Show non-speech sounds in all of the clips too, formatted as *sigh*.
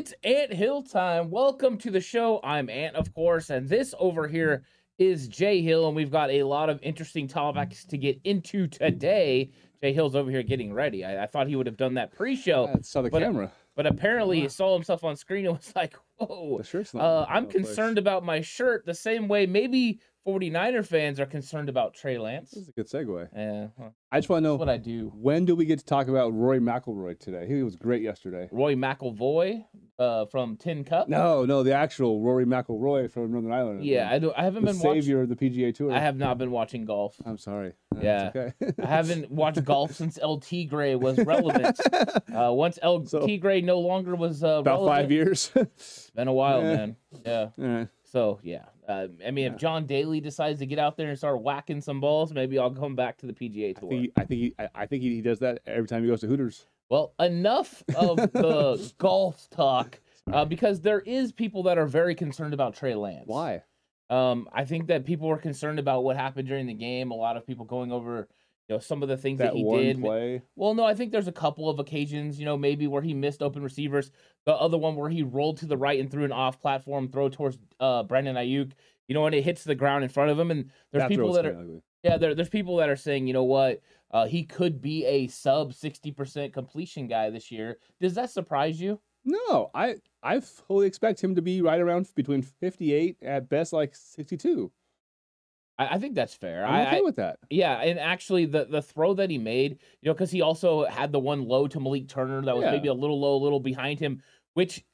It's Ant Hill time. Welcome to the show. I'm Ant, of course, and this over here is Jay Hill, and we've got a lot of interesting topics to get into today. Jay Hill's over here getting ready. I, I thought he would have done that pre-show, I saw the but- camera. but apparently he saw himself on screen and was like, "Whoa, The shirt's not. uh, I'm of place. concerned about my shirt the same way maybe 49er fans are concerned about Trey Lance." This is a good segue. Yeah, well, I just want to know what I do. when do we get to talk about Rory McIlroy today? He was great yesterday. Roy McAvoy uh, from Tin Cup. No, no, the actual Rory McIlroy from Northern Ireland. Yeah, I, do, I haven't the been watching. savior of the PGA Tour. I have not been watching golf. I'm sorry. No, Yeah. okay. I haven't watched golf since LT Gray was relevant. *laughs* Uh, once LT So- Gray no longer was uh, About relevant, five years. It's been a while, *laughs* Yeah. man. Yeah. Right. So yeah, uh, I mean, if John Daly decides to get out there and start whacking some balls, maybe I'll come back to the PGA I Tour. think, he, I think he, I, I think he does that every time he goes to Hooters. Well, enough of the *laughs* golf talk, uh, because there is people that are very concerned about Trey Lance. Why? Um, I think that people were concerned about what happened during the game. A lot of people going over, you know, some of the things that, That he did. play. Well, no, I think there's a couple of occasions, you know, maybe where he missed open receivers. The other one where he rolled to the right and threw an off-platform throw towards uh, Brandon Aiyuk. You know, and it hits the ground in front of him. And there's That people that are, ugly. yeah, there, there's people that are saying, you know what, uh, he could be a sub 60% completion guy this year. Does that surprise you? No, I I fully expect him to be right around between 58 at best, like 62. I, I think that's fair. I'm okay I- with that. Yeah, and actually, the the throw that he made, you know, because he also had the one low to Malik Turner that was Yeah. maybe a little low, a little behind him. Which,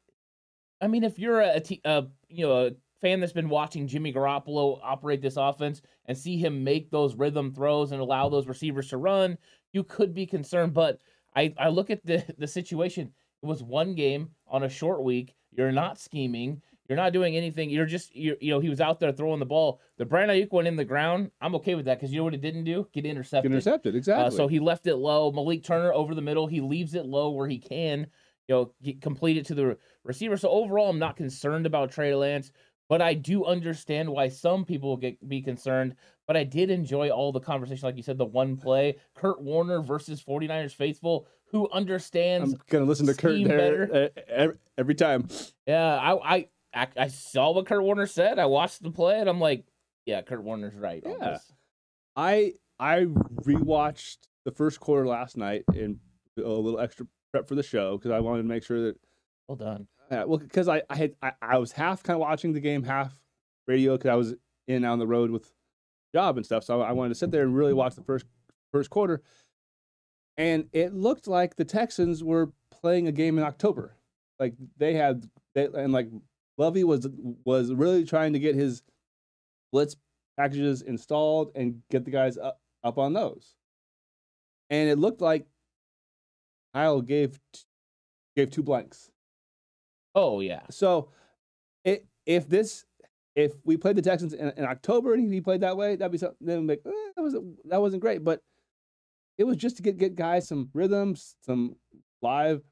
I mean, if you're a, a, a you know a fan that's been watching Jimmy Garoppolo operate this offense and see him make those rhythm throws and allow those receivers to run, you could be concerned. But I I look at the the situation. It was one game on a short week. You're not scheming. You're not doing anything. You're just, you're, you know, he was out there throwing the ball. The Brandon Aiyuk went in the ground. I'm okay with that because you know what it didn't do? Get intercepted. Get intercepted, exactly. Uh, so he left it low. Malik Turner over the middle. He leaves it low where he can, you know, get, complete it to the receiver. So overall, I'm not concerned about Trey Lance, but I do understand why some people will get be concerned. But I did enjoy all the conversation, like you said, the one play, Kurt Warner versus 49ers faithful, who understands. I'm gonna listen to Kurt there uh, every, every time. yeah, I, I I I saw what Kurt Warner said. I watched the play, and I'm like, yeah, Kurt Warner's right. Yeah. I I rewatched the first quarter last night and a little extra prep for the show because I wanted to make sure that Well done. uh, well because I I had I, I was half kind of watching the game, half radio because I was in on the road with job and stuff. So I wanted to sit there and really watch the first first quarter, and it looked like the Texans were playing a game in October. Like they had they and like Lovie was was really trying to get his blitz packages installed and get the guys up, up on those. And it looked like Kyle gave gave two blanks. Oh yeah. So, it, if this if we played the Texans in, in October and he played that way, that'd be something. Then like, eh, that was that wasn't great, but it was just to get get guys some rhythms, some live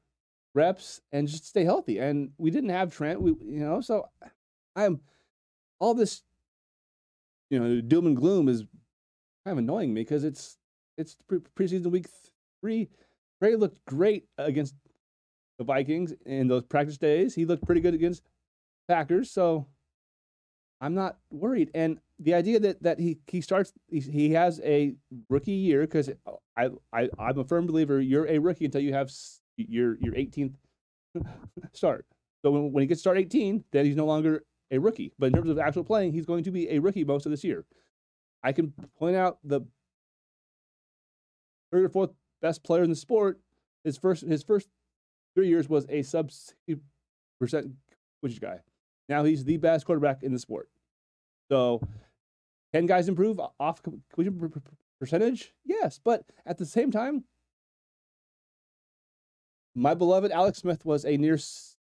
reps, and just stay healthy. And we didn't have Trent, we you know. So, I'm all this, you know, doom and gloom is kind of annoying me because it's it's pre- preseason week three. Trey looked great against the Vikings in those practice days. He looked pretty good against Packers, so I'm not worried. And the idea that that he he starts he, he has a rookie year because I I I'm a firm believer you're a rookie until you have your your 18th start. So when, when he gets start 18, then he's no longer a rookie. But in terms of actual playing, he's going to be a rookie most of this year. I can point out the third or fourth best player in the sport. His first his first three years was a sub percent which guy. Now he's the best quarterback in the sport. So, can guys improve off completion per- per- percentage? Yes, but at the same time, my beloved Alex Smith was a near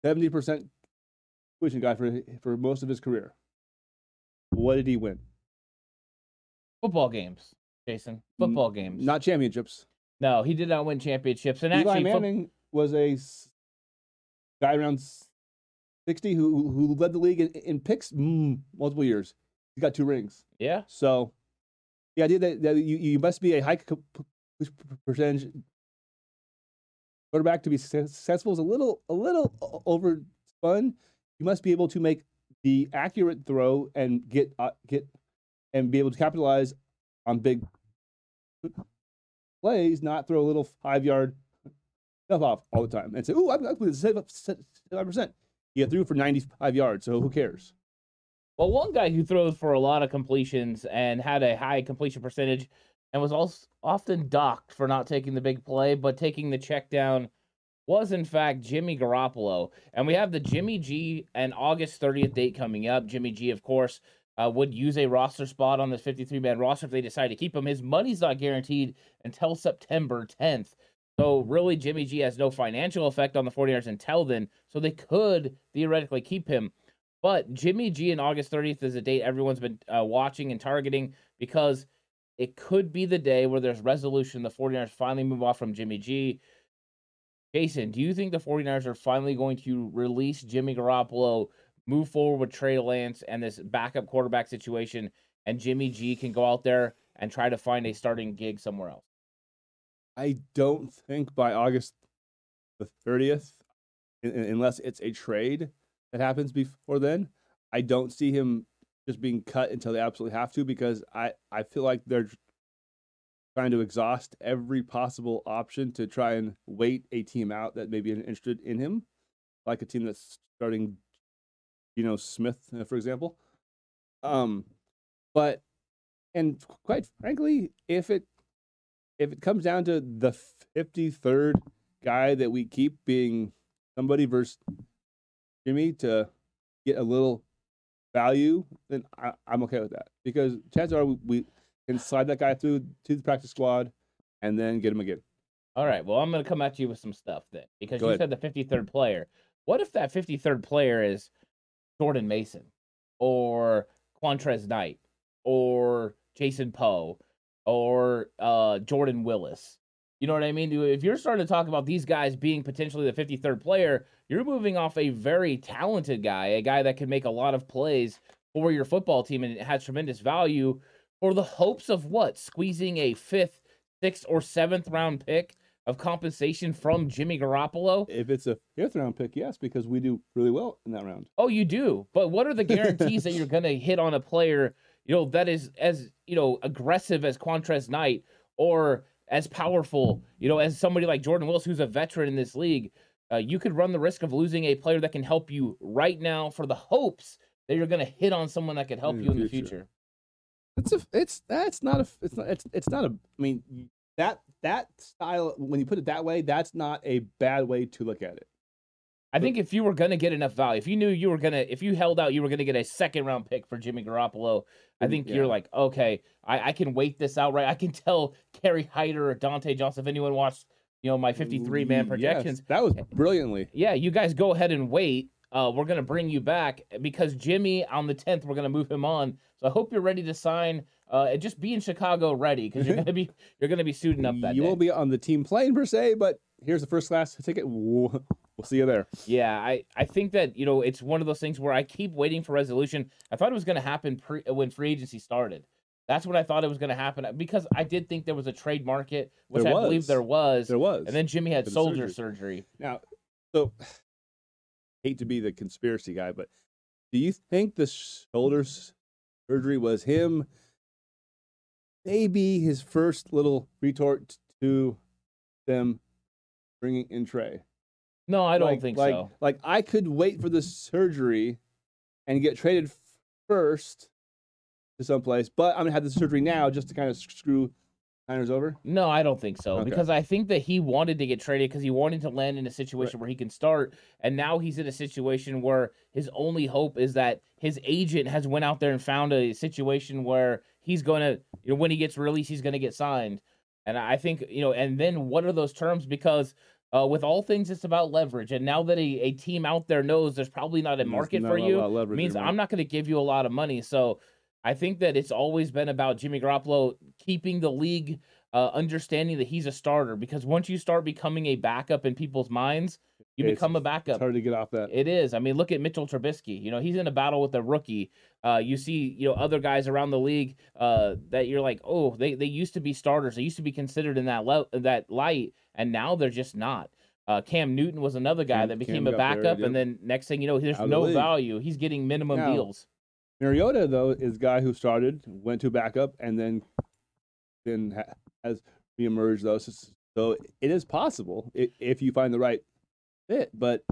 seventy percent completion guy for for most of his career. What did he win? Football games, Jason. Football games. Not championships. no, he did not win championships. And Eli actually, Manning was a guy around sixty who who led the league in, in picks mm, multiple years. He got two rings. yeah, So the idea that, that you, you must be a high co- p- p- percentage quarterback to be successful is a little a little overspun. You must be able to make the accurate throw and get uh, get and be able to capitalize on big plays, not throw a little five yard stuff off all the time and say, "Ooh, I'm up seven percent." You threw for ninety five yards, so who cares? Well, one guy who throws for a lot of completions and had a high completion percentage and was also often docked for not taking the big play, but taking the check down was in fact Jimmy Garoppolo. And we have the Jimmy G and August 30th date coming up. Jimmy G, of course, uh, would use a roster spot on this 53 man roster if they decide to keep him. His money's not guaranteed until September 10th. So, really, Jimmy G has no financial effect on the 49ers until then. So, they could theoretically keep him. But Jimmy G and August 30th is a date everyone's been uh, watching and targeting because it could be the day where there's resolution. The 49ers finally move off from Jimmy G. Jason, do you think the 49ers are finally going to release Jimmy Garoppolo, move forward with Trey Lance and this backup quarterback situation, and Jimmy G can go out there and try to find a starting gig somewhere else? I don't think by August the 30th, unless it's a trade that happens before then, I don't see him just being cut until they absolutely have to because I, I feel like they're trying to exhaust every possible option to try and wait a team out that may be interested in him, like a team that's starting, you know, Smith, uh, for example. Um, but and quite frankly, if it if it comes down to the fifty third guy that we keep being somebody versus Jimmy to get a little value, then I, am okay with that because chances are we, we, can slide that guy through to the practice squad and then get him again. All right. Well, I'm going to come at you with some stuff then because Go you ahead. said the 53rd player. What if that 53rd player is Jordan Mason or Qwuantrezz Knight or Jason Poe or uh, Jordan Willis? You know what I mean? If you're starting to talk about these guys being potentially the 53rd player, you're moving off a very talented guy, a guy that can make a lot of plays for your football team and it has tremendous value for the hopes of what? Squeezing a fifth, sixth, or seventh round pick of compensation from Jimmy Garoppolo? If it's a fifth round pick, yes, because we do really well in that round. Oh, you do. But what are the guarantees that you're *laughs* going to hit on a player, you know, that is as, you know, aggressive as Qwuantrezz Knight or as powerful, you know, as somebody like Jordan Willis, who's a veteran in this league, uh, you could run the risk of losing a player that can help you right now for the hopes that you're going to hit on someone that could help in you in the future. It's a, it's that's not a, it's not, it's, it's not a. I mean, that that style when you put it that way, that's not a bad way to look at it. I think if you were going to get enough value, if you knew you were going to, if you held out, you were going to get a second round pick for Jimmy Garoppolo, I think yeah. you're like, okay, I, I can wait this out, right? I can tell Kerry Hyder or Dontae Johnson, if anyone watched, you know, my 53 man projections. Yes, that was brilliantly. Yeah, you guys go ahead and wait. Uh, we're going to bring you back because Jimmy on the 10th, we're going to move him on. So I hope you're ready to sign. Uh, and just be in Chicago ready because you're *laughs* gonna be you're gonna be suiting up that. You day. won't be on the team plane per se, but here's the first class ticket. We'll see you there. Yeah, I, I think that you know it's one of those things where I keep waiting for resolution. I thought it was going to happen pre, uh, when free agency started. That's what I thought it was going to happen uh, because I did think there was a trade market, which I believe there was. There was, and then Jimmy had soldier surgery. surgery. Now, so *sighs* hate to be the conspiracy guy, but do you think the shoulder surgery was him? Maybe his first little retort to them bringing in Trey. No, I don't like, think like, so. Like I could wait for the surgery and get traded first to someplace, but I'm gonna have the surgery now just to kind of screw Niners over. No, I don't think so Okay. because I think that he wanted to get traded because he wanted to land in a situation where he can start, and now he's in a situation where his only hope is that his agent has went out there and found a situation where he's gonna, you know, when he gets released, he's gonna get signed. And I think, you know, and then what are those terms? Because uh, with all things, it's about leverage. And now that a, a team out there knows there's probably not a market not for you, lot of leverage means anymore. I'm not going to give you a lot of money. So I think that it's always been about Jimmy Garoppolo keeping the league uh, understanding that he's a starter. Because once you start becoming a backup in people's minds, you It's- become a It's backup. hard to get off that. It is. I mean, look at Mitchell Trubisky. You know, he's in a battle with a rookie. Uh, you see, you know, other guys around the league uh, that you're like, oh, they, they used to be starters. They used to be considered in that le- that light, and now they're just not. Uh, Cam Newton was another guy Cam- that became Cam a backup, buried, and then next thing you know, there's of the no value. He's getting minimum Now, deals. Mariota though is guy who started, went to backup, and then then ha- has reemerged though. So, so it is possible if, if you find the right fit, but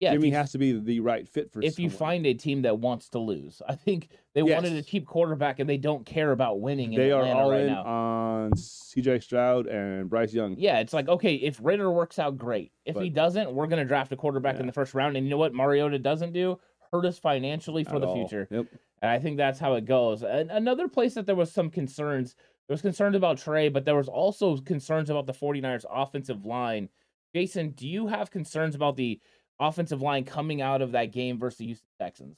Yeah, if Jimmy you- has to be the right fit for. if you someone. find a team that wants to lose. I think they wanted a Yes. cheap quarterback and they don't care about winning in they are Atlanta all right in now. on C.J. Stroud and Bryce Young. yeah, it's like okay, if Ridder works out, great. If he But- doesn't, we're gonna draft a quarterback in Yeah. the first round. And you know what Mariota doesn't do? Hurt us financially for At the all. future. Yep. And I think that's how it goes. And another place that there was some concerns, there was concerns about Trey, but there was also concerns about the 49ers offensive line. Jason, do you have concerns about the offensive line coming out of that game versus the Houston Texans?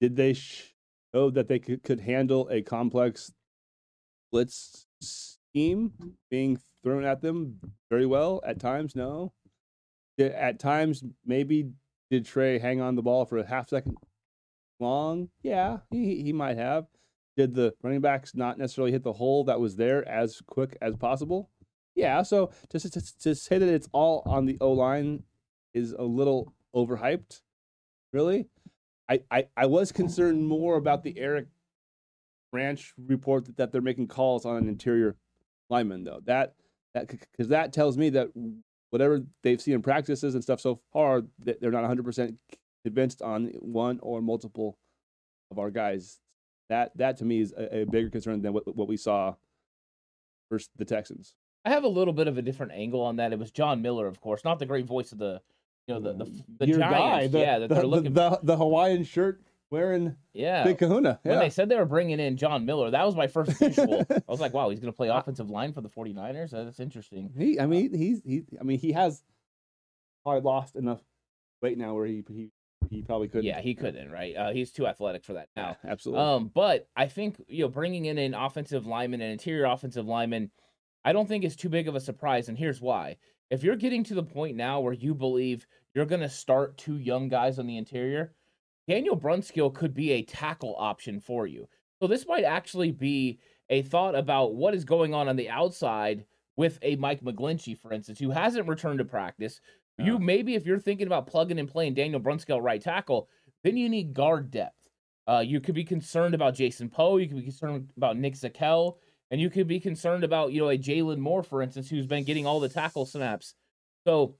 Did they show that they could, could handle a complex blitz scheme being thrown at them very well? At times, no. At times, maybe did Trey hang on the ball for a half second long? Yeah, he he might have. Did the running backs not necessarily hit the hole that was there as quick as possible? Yeah. So to to, to say that it's all on the O line is a little overhyped. Really, I, I I was concerned more about the Eric Branch report that, that they're making calls on an interior lineman though. That that because that tells me that whatever they've seen in practices and stuff so far, they're not 100 percent convinced on one or multiple of our guys. That that to me is a, a bigger concern than what what we saw versus the Texans. I have a little bit of a different angle on that. It was John Miller, of course, not the great voice of the, you know, the the, the Your Giants. guy, the, yeah, that the, they're the- looking. the, the Hawaiian shirt wearing yeah, Big Kahuna. when they said they were bringing in John Miller, that was my first visual. *laughs* I was like, wow, he's going to play offensive line for the 49ers. That's interesting. He, I mean, he's he. I mean, he has probably lost enough weight now where he he he probably couldn't. Yeah, he couldn't, right? Uh, he's too athletic for that now. Yeah, absolutely. Um, but I think you know bringing in an offensive lineman, an interior offensive lineman, I don't think it's too big of a surprise. And here's why: if you're getting to the point now where you believe you're going to start two young guys on the interior, Daniel Brunskill could be a tackle option for you. So this might actually be a thought about what is going on on the outside with a Mike McGlinchey, for instance, who hasn't returned to practice. You maybe if you're thinking about plugging and playing Daniel Brunskill right tackle, then you need guard depth. Uh, you could be concerned about Jason Poe. You could be concerned about Nick Zakelj, and you could be concerned about you know a Jaylon Moore, for instance, who's been getting all the tackle snaps. So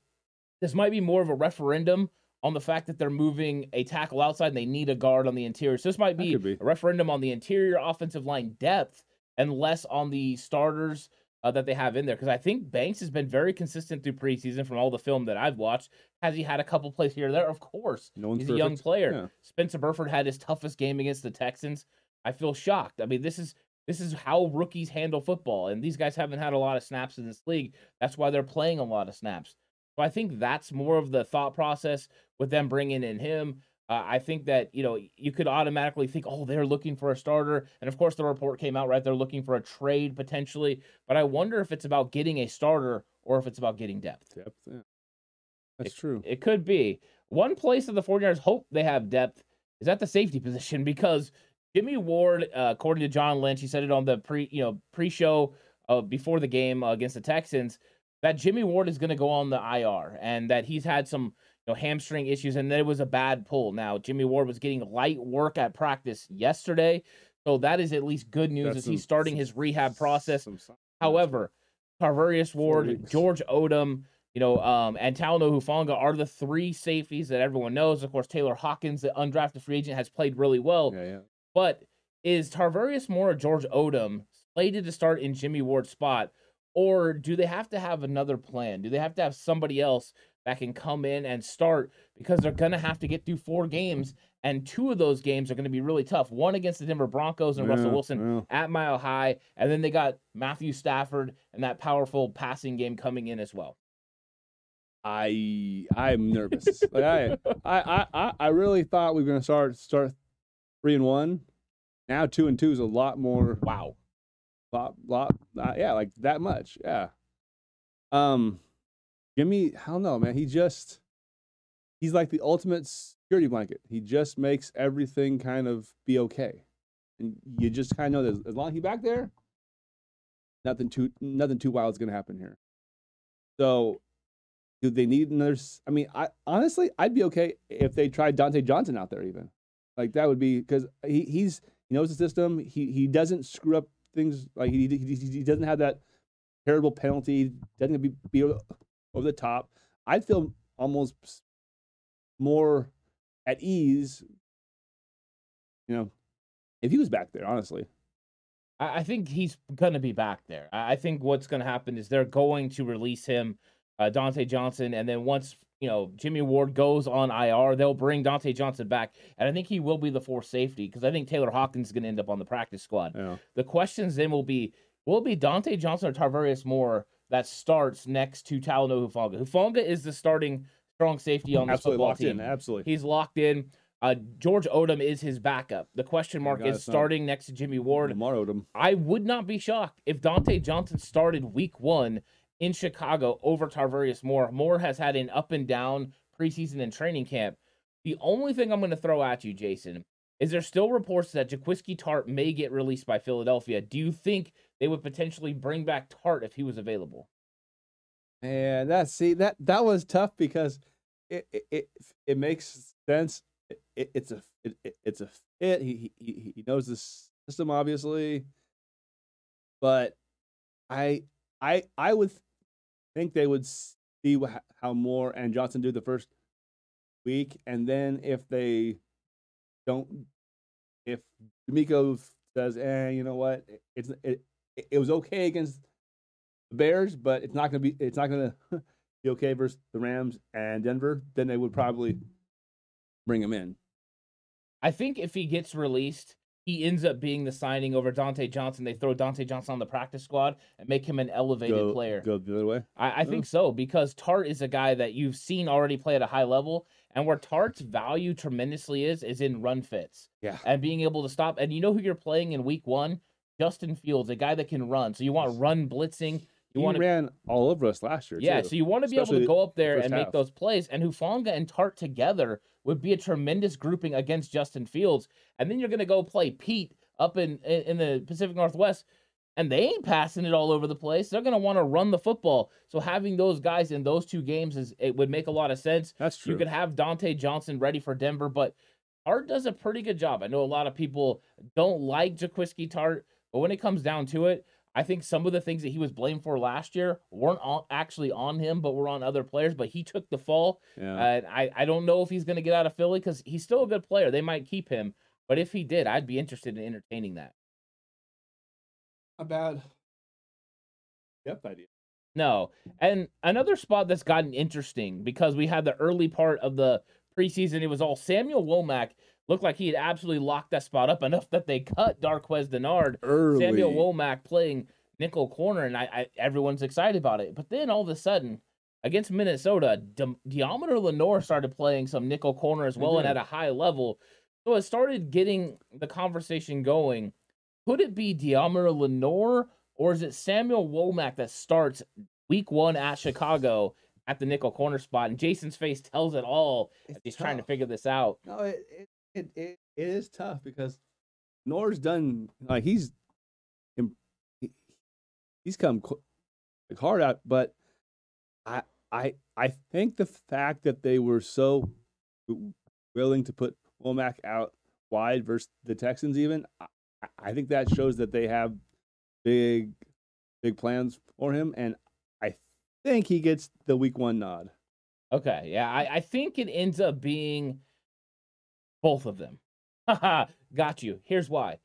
this might be more of a referendum on the fact that they're moving a tackle outside and they need a guard on the interior. So this might be, be. a referendum on the interior offensive line depth and less on the starters uh, that they have in there. Because I think Banks has been very consistent through preseason from all the film that I've watched. Has he had a couple plays here or there? Of course. no He's a young player. Yeah. Spencer Burford had his toughest game against the Texans. I feel shocked. I mean, this is this is how rookies handle football, and these guys haven't had a lot of snaps in this league. That's why they're playing a lot of snaps. So I think that's more of the thought process with them bringing in him. Uh, I think that you know you could automatically think, oh, they're looking for a starter, and of course the report came out right. They're looking for a trade potentially, but I wonder if it's about getting a starter or if it's about getting depth. Depth, yeah. That's true. It could be. One place that the 49ers hope they have depth is at the safety position *laughs* because Jimmy Ward, uh, according to John Lynch, he said it on the pre, you know, pre-show uh, before the game uh, against the Texans that Jimmy Ward is going to go on the IR and that he's had some you know hamstring issues and that it was a bad pull. Now Jimmy Ward was getting light work at practice yesterday, so that is at least good news That's as he's some- starting his rehab process. Some. However, Tarvarius Ward. George Odum, you know, um, and Talanoa Hufanga are the three safeties that everyone knows. Of course, Taylor Hawkins, the undrafted free agent, has played really well. yeah, yeah. But is Tarvarius Moore or George Odum slated to start in Jimmy Ward's spot? Or do they have to have another plan? Do they have to have somebody else that can come in and start because they're going to have to get through four games, and two of those games are going to be really tough. One against the Denver Broncos and Russell Wilson yeah. at Mile High, and then they got Matthew Stafford and that powerful passing game coming in as well. I I'm nervous. like I, I I I really thought we were gonna start start three and one. Now two and two is a lot more Wow. lot lot uh, yeah like that much yeah. Um, Jimmy, I don't know, man. He just he's like the ultimate security blanket. He just makes everything kind of be okay, and you just kind of know that as long as he's back there, nothing too nothing too wild is going to happen here. So, do they need another? I mean, I honestly, I'd be okay if they tried Dontae Johnson out there, even like that would be because he he's he knows the system. He he doesn't screw up things like he he, he doesn't have that terrible penalty. Doesn't be be over the top. I'd feel almost more at ease, you know, if he was back there. Honestly. I think he's going to be back there. I think what's going to happen is they're going to release him, uh, Dontae Johnson, and then once you know Jimmy Ward goes on IR, they'll bring Dontae Johnson back, and I think he will be the fourth safety because I think Taylor Hawkins is going to end up on the practice squad. Yeah. The questions then will be: Will it be Dontae Johnson or Tarvarius Moore that starts next to Talanoa Hufanga? Hufanga is the starting strong safety on the football team. In, absolutely, he's locked in. Uh, George Odum is his backup. The question mark is starting next to Jimmy Ward. Lamar Odom. I would not be shocked if Dontae Johnson started week one in Chicago over Tarvarius Moore. Moore has had an up and down preseason and training camp. The only thing I'm going to throw at you, Jason, is there still reports that Jaquiski Tartt may get released by Philadelphia. Do you think they would potentially bring back Tartt if he was available? Man, that see that that was tough because it it it, it makes sense it, it's a it, it's a fit. He, he he knows the system obviously, but I I I would think they would see how Moore and Johnson do the first week, and then if they don't, if DeMeco says, "eh, you know what, it's it it was okay against the Bears, but it's not gonna be it's not gonna *laughs* be okay versus the Rams and Denver," then they would probably bring him in. I think if he gets released, he ends up being the signing over Dontae Johnson. They throw Dontae Johnson on the practice squad and make him an elevated go, player. Go the other way. I, I think oh. so because Tartt is a guy that you've seen already play at a high level, and where Tartt's value tremendously is is in run fits. Yeah, and being able to stop. And you know who you're playing in Week One? Justin Fields, a guy that can run. So you want run blitzing. You he want ran all over us last year. Yeah, too. so you want to be Especially able to go up there and make those plays. And Hufanga and Tartt together would be a tremendous grouping against Justin Fields. And then you're going to go play Pete up in in the Pacific Northwest, and they ain't passing it all over the place. They're going to want to run the football. So having those guys in those two games is it would make a lot of sense. That's true. You could have Dontae Johnson ready for Denver, but Tartt does a pretty good job. I know a lot of people don't like Jaquiski Tartt, but when it comes down to it, I think some of the things that he was blamed for last year weren't on, actually on him, but were on other players. But he took the fall. Yeah. Uh, I I don't know if he's going to get out of Philly because he's still a good player. They might keep him, but if he did, I'd be interested in entertaining that. Not bad. Yep, idea. No, and another spot that's gotten interesting because we had the early part of the preseason. It was all Samuel Womack looked like he had absolutely locked that spot up enough that they cut Darqueze Dennard. Early. Samuel Womack playing nickel corner, and I, I, everyone's excited about it. But then all of a sudden, against Minnesota, De- Deommodore Lenoir started playing some nickel corner as well, mm-hmm. and at a high level. So it started getting the conversation going. Could it be Deommodore Lenoir, or is it Samuel Womack that starts week one at Chicago at the nickel corner spot? And Jason's face tells it all he's tough. trying to figure this out. No, it, it it, it, it is tough because Nor's done like he's he's come hard out, but I I I think the fact that they were so willing to put Womack out wide versus the Texans, even I, I think that shows that they have big big plans for him, and I think he gets the week one nod. Okay, yeah, I, I think it ends up being both of them. Haha, *laughs* got you. Here's why.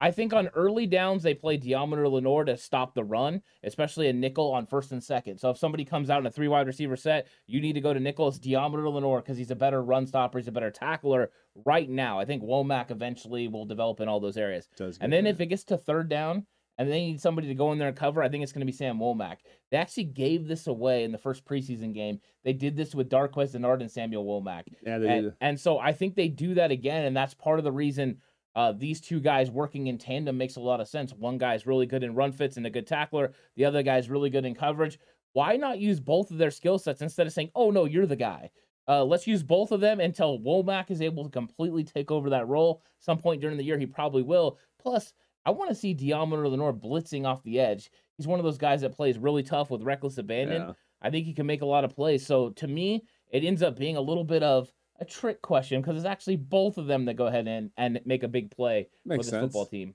I think on early downs they play Deommodore Lenoir to stop the run, especially a nickel on first and second. So if somebody comes out in a three wide receiver set, you need to go to nickel. It's Lenoir because he's a better run stopper, he's a better tackler right now. I think Womack eventually will develop in all those areas. And then if it gets to third down, and they need somebody to go in there and cover, I think it's going to be Sam Womack. They actually gave this away in the first preseason game. They did this with Darqueze Dennard and Samuel Womack. Yeah, they and, did. And so I think they do that again, and that's part of the reason uh, these two guys working in tandem makes a lot of sense. One guy's really good in run fits and a good tackler. The other guy's really good in coverage. Why not use both of their skill sets instead of saying, "Oh no, you're the guy"? Uh, let's use both of them until Womack is able to completely take over that role. Some point during the year, he probably will. Plus, I want to see Deommodore Lenoir blitzing off the edge. He's one of those guys that plays really tough with reckless abandon. Yeah. I think he can make a lot of plays. So to me, it ends up being a little bit of a trick question because it's actually both of them that go ahead and, and make a big play Makes for this sense. football team.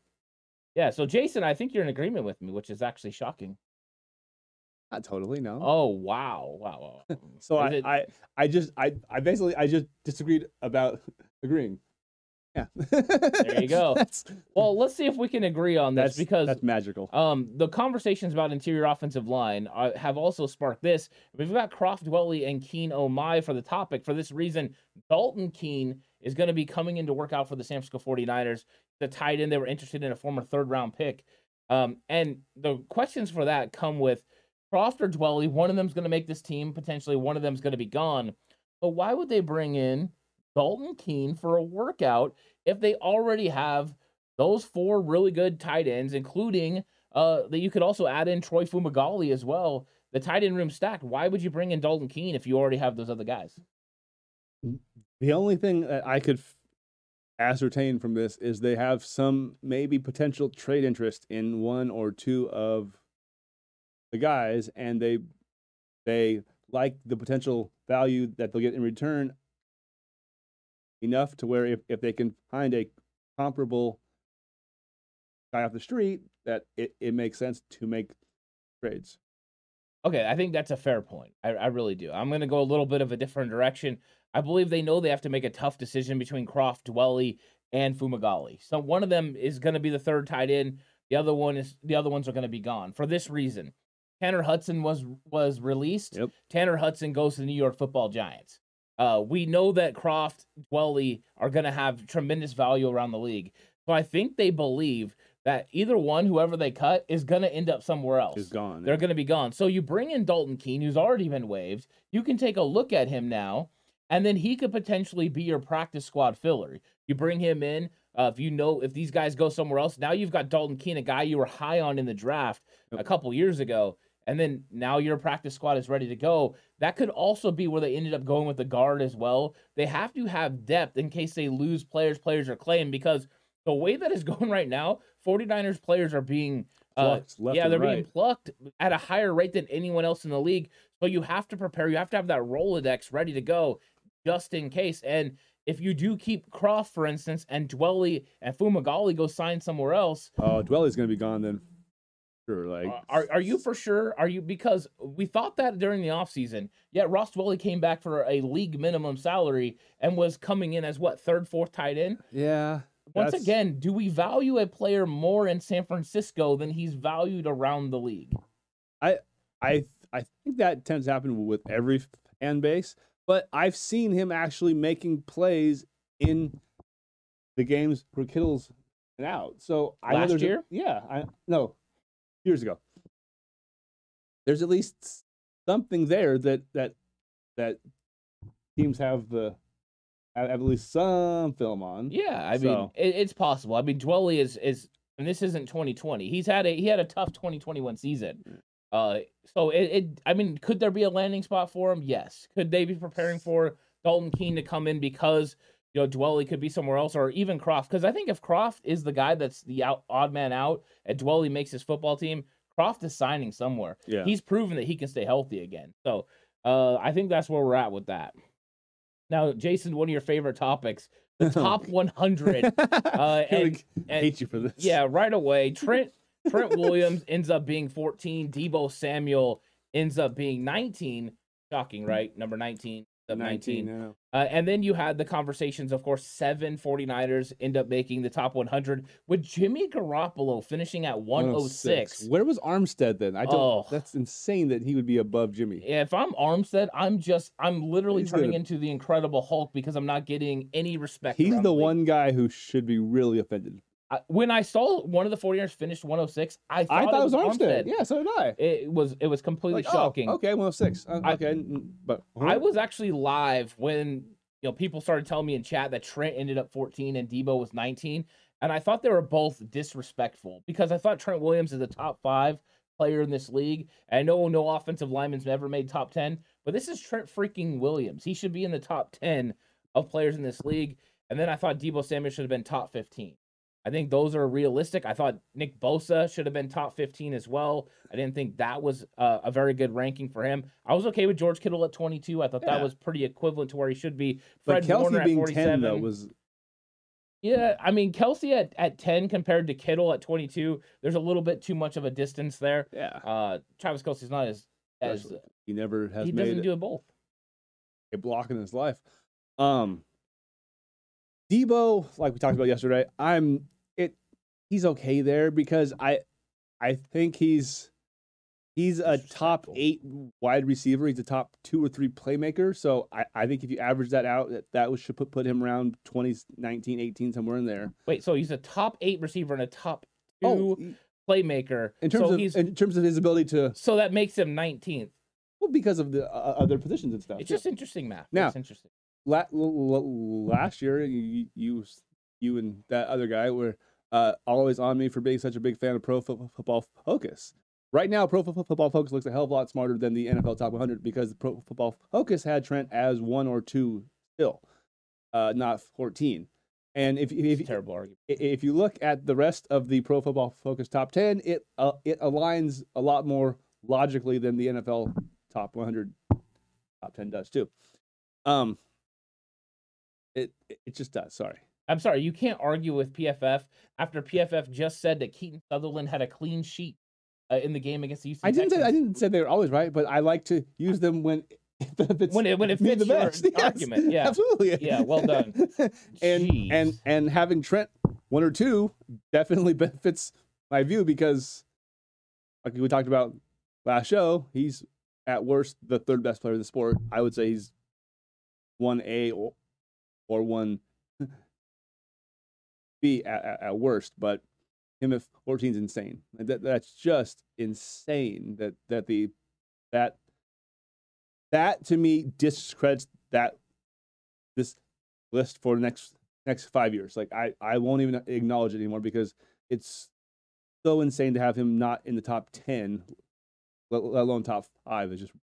Yeah, so Jason, I think you're in agreement with me, which is actually shocking. Not totally, no. Oh wow, wow. wow. *laughs* so I, it- I, I just, I, I basically, I just disagreed about *laughs* agreeing. Yeah. There you go. *laughs* That's well, let's see if we can agree on this that's because that's magical. Um, the conversations about interior offensive line uh, have also sparked this. We've got Kroft Dwelley and Keen Omai for the topic. For this reason, Dalton Keene is going to be coming in to work out for the San Francisco 49ers. The tight end, they were interested in a former third round pick. Um, and the questions for that come with Kroft or Dwelley. One of them's going to make this team, potentially, one of them's going to be gone. But why would they bring in Dalton Keene for a workout if they already have those four really good tight ends, including uh, that you could also add in Troy Fumagalli as well. The tight end room stacked. Why would you bring in Dalton Keene if you already have those other guys? The only thing that I could f- ascertain from this is they have some maybe potential trade interest in one or two of the guys, and they they like the potential value that they'll get in return enough to where if, if they can find a comparable guy off the street, that it, it makes sense to make trades. Okay, I think that's a fair point. I, I really do. I'm going to go a little bit of a different direction. I believe they know they have to make a tough decision between Kroft, Dwelley, and Fumagalli. So one of them is going to be the third tight end. The other one is the other ones are going to be gone for this reason. Tanner Hudson was was released. Yep. Tanner Hudson goes to the New York Football Giants. Uh, we know that Kroft, Dwelley are going to have tremendous value around the league. So I think they believe that either one, whoever they cut, is going to end up somewhere else. Is gone. They're going to be gone. So you bring in Dalton Keene, who's already been waived. You can take a look at him now, and then he could potentially be your practice squad filler. You bring him in. Uh, if you know if these guys go somewhere else, now you've got Dalton Keene, a guy you were high on in the draft Yep. a couple years ago, and then now your practice squad is ready to go. That could also be where they ended up going with the guard as well. They have to have depth in case they lose players, players are claimed because the way that is *laughs* going right now, 49ers players are being uh, Plucked yeah, they're being plucked at a higher rate than anyone else in the league. So you have to prepare. You have to have that Rolodex ready to go just in case. And if you do keep Kroft, for instance, and Dwelley and Fumagalli go sign somewhere else, Oh, Dwelley's going to be gone then. Sure, like uh, are are you for sure? Are you because we thought that during the offseason, yet Ross Dwelley came back for a league minimum salary and was coming in as what third, fourth tight end. yeah. Once that's- again, do we value a player more in San Francisco than he's valued around the league? I I I think that tends to happen with every fan base, but I've seen him actually making plays in the games where Kittle's out. So I know Last there's a- year? yeah, I no, years ago. There's at least something there that that that teams have the have at least some film on. Yeah, I mean, it, it's possible. I mean, Dwelley is is, and this isn't 2020. He's had a he had a tough 2021 season. Uh, so it, it I mean, could there be a landing spot for him? Yes. Could they be preparing for Dalton Keene to come in because you know Dwelley could be somewhere else, or even Kroft? Because I think if Kroft is the guy that's the out, odd man out, and Dwelley makes his football team, Kroft is signing somewhere. Yeah. He's proven that he can stay healthy again. So uh, I think that's where we're at with that. Now, Jason, one of your favorite topics, the *laughs* top 100. *laughs* Uh, I and, and hate you for this. yeah, right away. Trent Trent *laughs* Williams ends up being 14. Debo Samuel ends up being 19. Shocking, right? Number 19. Of 19. 19. Uh, and then you had the conversations, of course, seven 49ers end up making the top 100 with Jimmy Garoppolo finishing at 106. Where was Armstead then? I don't. Oh. That's insane that he would be above Jimmy. If I'm Armstead, I'm just, I'm literally He's turning the- into the Incredible Hulk because I'm not getting any respect. He's the league. one guy who should be really offended. I, when I saw one of the 49ers finish 106, I thought, I thought it was Armstead. Armstead. Yeah, so did I. It was it was completely Like, oh, shocking. okay, 106. Uh, okay, but I was actually live when you know people started telling me in chat that Trent ended up 14 and Debo was 19, and I thought they were both disrespectful because I thought Trent Williams is a top five player in this league. And I know no offensive lineman's ever made top 10, but this is Trent freaking Williams. He should be in the top 10 of players in this league. And then I thought Debo Samuel should have been top 15. I think those are realistic. I thought Nick Bosa should have been top 15 as well. I didn't think that was uh, a very good ranking for him. I was okay with George Kittle at 22. I thought that was pretty equivalent to where he should be. But Kelce Warner being 47. 10 though was Yeah, I mean Kelce at, at 10 compared to Kittle at 22, there's a little bit too much of a distance there. yeah. Uh Travis Kelce's not as as He never has he doesn't do it both. a block in his life. Um Debo, like we talked about yesterday, I'm it he's okay there because I I think he's he's a top eight wide receiver. He's a top two or three playmaker. So I, I think if you average that out, that, that should put, put him around 20, 19, 18, somewhere in there. Wait, so he's a top 8 receiver and a top 2 Oh, playmaker. in terms so of he's in terms of his ability to so that makes him 19th. well because of the uh, other positions and stuff. It's yeah. just interesting math. Now- it's interesting. La- l- l- last year you, you you and that other guy were uh, always on me for being such a big fan of Pro Fo- Football Focus. Right now, Pro Fo- Football Focus looks a hell of a lot smarter than the NFL Top 100 because Pro Football Focus had Trent as one or two still, uh, not 14. And if if, if, terrible argument. if you look at the rest of the Pro Football Focus top 10, it uh, it aligns a lot more logically than the NFL top 100 top 10 does too. Um it it just does, sorry. I'm sorry, you can't argue with PFF after PFF just said that Keaton Sutherland had a clean sheet uh, in the game against the Houston I didn't say I didn't say they were always right, but I like to use them when *laughs* it benefits When it- when it fits the best. *laughs* Yes, argument, yeah. Absolutely. Yeah, well done. *laughs* and Jeez. and and having Trent one or two definitely benefits my view because like we talked about last show, he's at worst the third best player in the sport. I would say he's one A or or one *laughs* B at, at, at worst, but him at 14 is insane. That that's just insane that that the that that to me discredits that this list for the next next five years. Like I, I won't even acknowledge it anymore because it's so insane to have him not in the top ten, let, let alone top five. Is just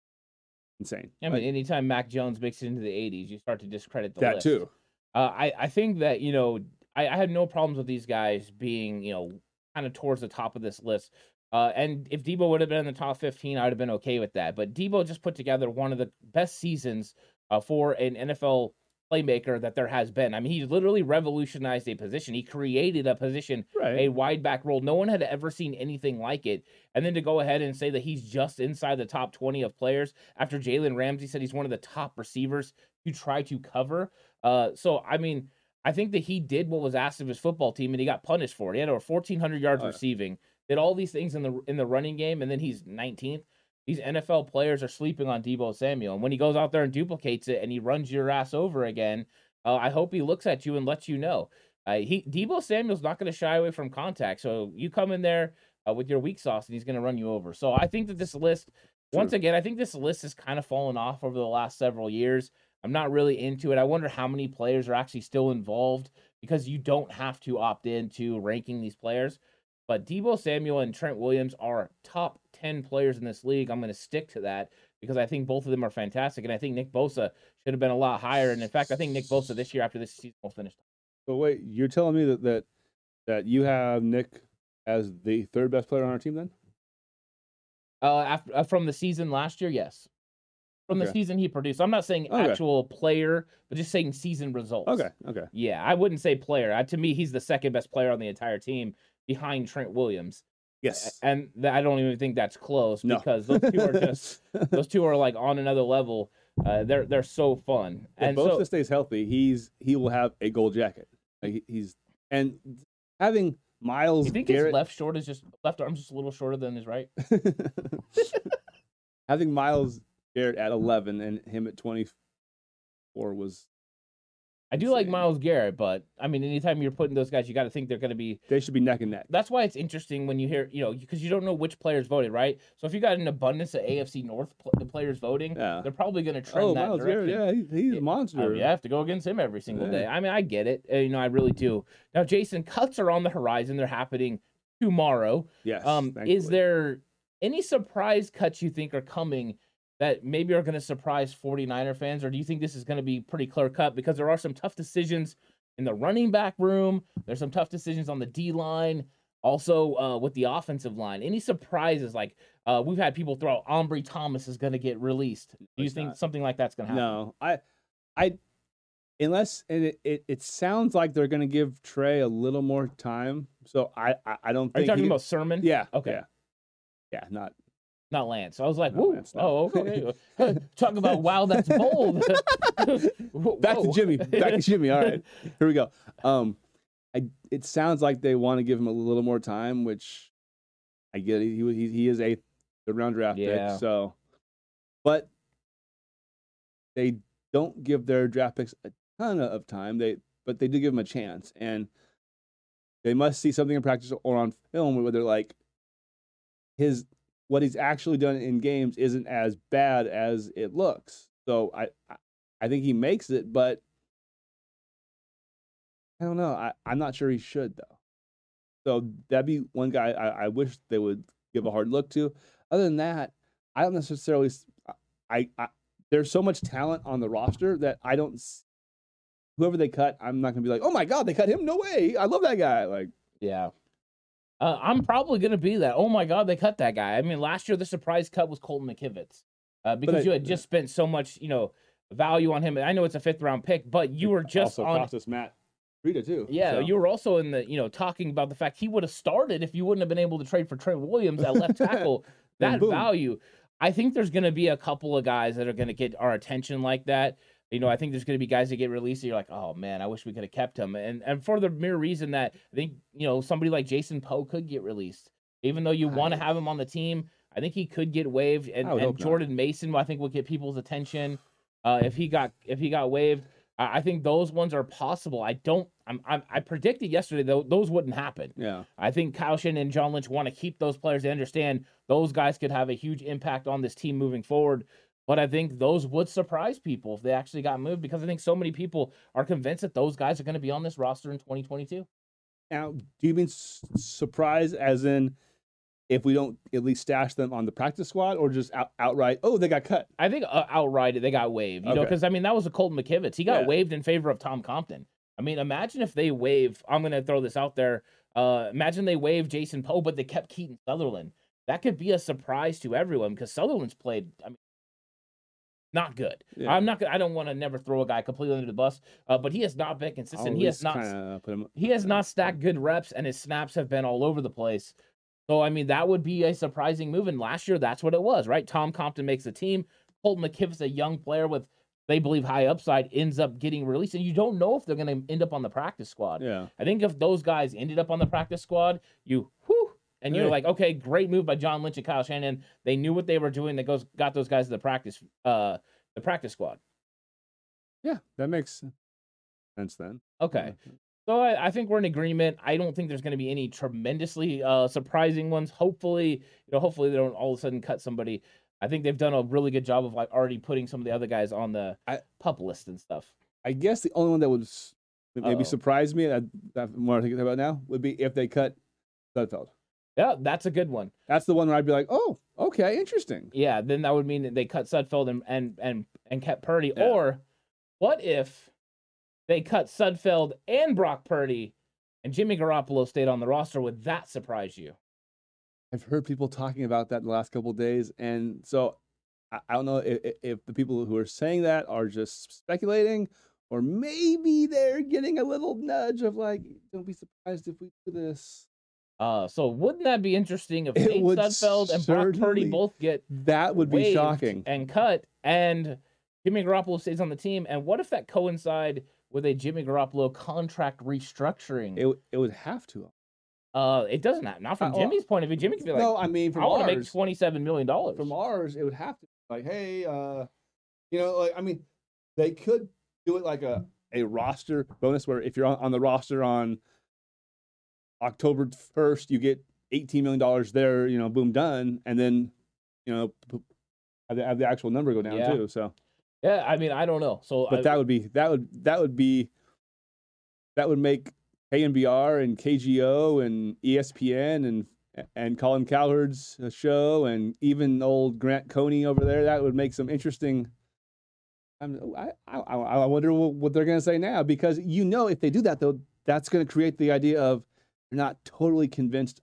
insane. I mean, anytime Mac Jones makes it into the 80s, you start to discredit the that list. too. Uh, I I think that you know I, I had no problems with these guys being you know kind of towards the top of this list. Uh, and if Debo would have been in the top 15, I would have been okay with that. But Debo just put together one of the best seasons uh, for an NFL playmaker that there has been. I mean, he literally revolutionized a position. He created a position Right. a wide back role. No one had ever seen anything like it. And then to go ahead and say that he's just inside the top 20 of players after Jalen Ramsey said he's one of the top receivers to try to cover. Uh, so, I mean, I think that he did what was asked of his football team and he got punished for it. He had over 1,400 yards Oh, receiving, did all these things in the in the running game, and then he's 19th. These NFL players are sleeping on Debo Samuel. And when he goes out there and duplicates it and he runs your ass over again, uh, I hope he looks at you and lets you know. Uh, he Debo Samuel's not going to shy away from contact. So you come in there uh, with your weak sauce and he's going to run you over. So I think that this list, once again, I think this list has kind of fallen off over the last several years. I'm not really into it. I wonder how many players are actually still involved because you don't have to opt into ranking these players. But Debo Samuel and Trent Williams are top 10 players in this league. I'm going to stick to that because I think both of them are fantastic. And I think Nick Bosa should have been a lot higher. And in fact, I think Nick Bosa this year after this season will finish. So wait, you're telling me that that that you have Nick as the third best player on our team then? Uh, after, uh, from the season last year, yes. From the Okay. season he produced. I'm not saying Okay. actual player, but just saying season results. Okay. Okay. Yeah, I wouldn't say player. Uh, to me, he's the second best player on the entire team behind Trent Williams. Yes. And th- I don't even think that's close No. because those two are just *laughs* those two are like on another level. Uh, they're they're so fun. if And Bosa so stays healthy, he's he will have a gold jacket. Like he- he's and having Myles you think Garrett his left short is just left arm's just a little shorter than his right? *laughs* having Myles Garrett at 11 and him at 24 was I do like Myles Garrett, but I mean, anytime you're putting those guys, you got to think they're going to be they should be neck and neck. that's why it's interesting when you hear, you know, because you don't know which players voted, right? So if you got an abundance of AFC North pl- players voting, Yeah. they're probably going to trend Oh, that Myles direction. Garrett, yeah, he, he's a monster. Oh, you have to go against him every single Yeah. day. I mean, I get it. You know, I really do. Now, Jason, cuts are on the horizon. They're happening tomorrow. Yes. Um, is there any surprise cuts you think are coming that maybe are going to surprise 49er fans, or do you think this is going to be pretty clear cut? Because there are some tough decisions in the running back room. There's some tough decisions on the D line. Also, uh, with the offensive line, any surprises? Like uh, we've had people throw out Ambry Thomas is going to get released. Do you it's think not. something like that's going to happen? No, I, I, unless and it, it, it sounds like they're gonna give Trey a little more time. So I I, I don't Are you talking he- about Sermon? yeah Okay. yeah, yeah not Not Lance. I was like, No, whoa. Lance, no. Oh, okay. *laughs* Talk about wow, that's bold. *laughs* back to Jimmy back to Jimmy. All right, here we go. Um, I it sounds like they want to give him a little more time, which I get. it. He he, he is a third round draft Yeah. pick, so but they don't give their draft picks a ton of time. They but they do give him a chance, and they must see something in practice or on film where they're like his what he's actually done in games isn't as bad as it looks. So I I, think he makes it, but I don't know. I, I'm not sure he should though. So that'd be one guy I, I wish they would give a hard look to. Other than that, I don't necessarily. I, I there's so much talent on the roster that I don't. Whoever they cut, I'm not gonna be like, oh my god, they cut him. No way, I love that guy. Like, Yeah. Uh, I'm probably going to be that. Oh my God, they cut that guy. I mean, last year the surprise cut was Colton McKivitz uh, because I- you had just spent so much, you know, value on him. I know it's a fifth round pick, but you were just also on. cost us Matt Rita too. Yeah, so. you were also in the, you know, talking about the fact he would have started if you wouldn't have been able to trade for Trent Williams at left *laughs* tackle. That boom. value. I think there's going to be a couple of guys that are going to get our attention like that. You know, I think there's going to be guys that get released. And you're like, oh man, I wish we could have kept him. And and for the mere reason that I think you know somebody like Jason Poe could get released, even though you want to have him on the team. I think he could get waived, and, and hope not. Jordan Mason, I think, would get people's attention uh, if he got if he got waived. I, I think those ones are possible. I don't. I'm, I'm I predicted yesterday though those wouldn't happen. yeah. I think Kyle Shanahan and John Lynch want to keep those players. They understand those guys could have a huge impact on this team moving forward. But I think those would surprise people if they actually got moved because I think so many people are convinced that those guys are going to be on this roster in 2022. Now, do you mean surprise as in if we don't at least stash them on the practice squad, or just out, outright? Oh, they got cut. I think uh, outright they got waived, you know, because I mean that was a Colton McKivitz. He got Yeah. waived in favor of Tom Compton. I mean, imagine if they waive. I'm going to throw this out there. Uh, imagine they waive Jason Poe, but they kept Keaton Sutherland. That could be a surprise to everyone because Sutherland's played. I mean, not good. Yeah. I'm not. I don't want to never throw a guy completely under the bus, uh, but he has not been consistent. He has not. put him. He has not stacked good reps, and his snaps have been all over the place. So I mean, that would be a surprising move. And last year, that's what it was, right? Tom Compton makes the team. Colton McKivitz, a young player with they believe high upside, ends up getting released, and you don't know if they're going to end up on the practice squad. Yeah. I think if those guys ended up on the practice squad, you whew, and you're like, okay, great move by John Lynch and Kyle Shanahan. They knew what they were doing. They goes got those guys to the practice, uh, the practice squad. Yeah, that makes sense then. Okay. So I, I think we're in agreement. I don't think there's going to be any tremendously uh, surprising ones. Hopefully, you know, hopefully they don't all of a sudden cut somebody. I think they've done a really good job of like already putting some of the other guys on the I- pup list and stuff. I guess the only one that would maybe Uh-oh. surprise me that that I'm more thinking about now would be if they cut Sudfeld. Yeah, that's a good one. That's the one where I'd be like, oh, okay, interesting. Yeah, then that would mean that they cut Sudfeld and and and, and kept Purdy. Yeah. Or what if they cut Sudfeld and Brock Purdy and Jimmy Garoppolo stayed on the roster? Would that surprise you? I've heard people talking about that the last couple of days, and so I, I don't know if, if the people who are saying that are just speculating, or maybe they're getting a little nudge of like, don't be surprised if we do this. Uh, so wouldn't that be interesting if It Nate Sudfeld and Brock Purdy both get That would be shocking. and cut, and Jimmy Garoppolo stays on the team? And what if that coincide with a Jimmy Garoppolo contract restructuring? It it would have to. uh, it doesn't have not from Uh, well, Jimmy's point of view. Jimmy could be like, no, I mean from I want to make twenty seven million dollars. from ours, it would have to be like, hey, uh, you know, like I mean, they could do it like a a roster bonus where if you're on, on the roster on October first, you get eighteen million dollars there. You know, boom, done, and then you know have the, have the actual number go down Yeah. too. So, Yeah, I mean, I don't know. So, but I, that would be that would that would be that would make KNBR and KGO and ESPN and and Colin Cowherd's show and even old Grant Cohn over there that would make some interesting I'm, I, I, I wonder what they're going to say now because you know if they do that though, that's going to create the idea of not totally convinced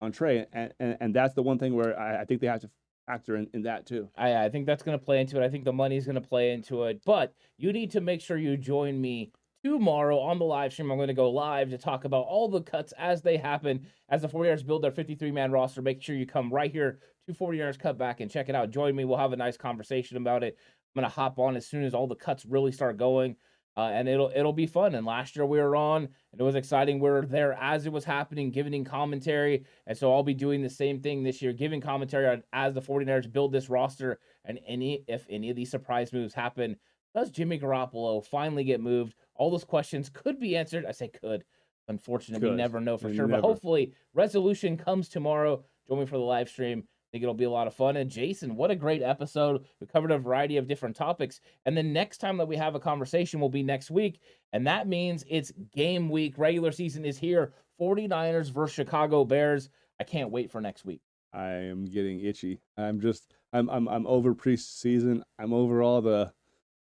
on Trey, and, and, and that's the one thing where I, I think they have to factor in, in that too. I, I think that's going to play into it. I think the money's going to play into it. But you need to make sure you join me tomorrow on the live stream. I'm going to go live to talk about all the cuts as they happen as the 49ers build their 53 man roster. Make sure you come right here to 49ers Cut Back and check it out. Join me. We'll have a nice conversation about it. I'm going to hop on as soon as all the cuts really start going. Uh, and it'll it'll be fun. And last year we were on, and it was exciting. We were there as it was happening, giving commentary. And so I'll be doing the same thing this year, giving commentary on, as the 49ers build this roster. And any if any of these surprise moves happen, does Jimmy Garoppolo finally get moved? All those questions could be answered. I say could. Unfortunately, we never know for sure. Never. But hopefully, resolution comes tomorrow. Join me for the live stream think it'll be a lot of fun. And Jason, what a great episode. We covered a variety of different topics. And the next time that we have a conversation will be next week. And that means it's game week. Regular season is here. 49ers versus Chicago Bears. I can't wait for next week. I am getting itchy. I'm just I'm I'm I'm over preseason. I'm over all the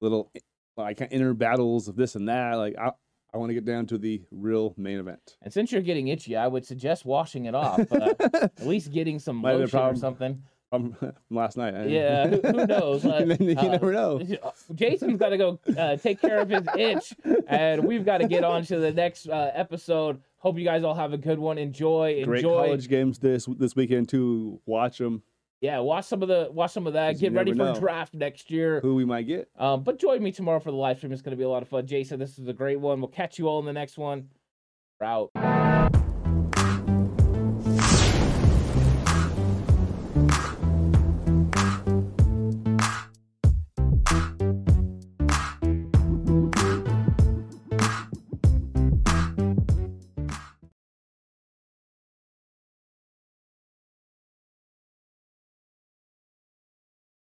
little like inner battles of this and that. Like I I want to get down to the real main event. And since you're getting itchy, I would suggest washing it off. Uh, *laughs* at least getting some Might lotion or something. From *laughs* last night. Yeah, who, who *laughs* knows? Uh, you uh, never know. Jason's got to go uh, take care of his itch, and we've got to get on to the next uh, episode. Hope you guys all have a good one. Enjoy, Great enjoy. college games this this weekend too. Watch them. Yeah, watch some of the watch some of that. Get ready for know. draft next year. Who we might get. Um, but join me tomorrow for the live stream. It's going to be a lot of fun. Jason, this is a great one. We'll catch you all in the next one. We're out.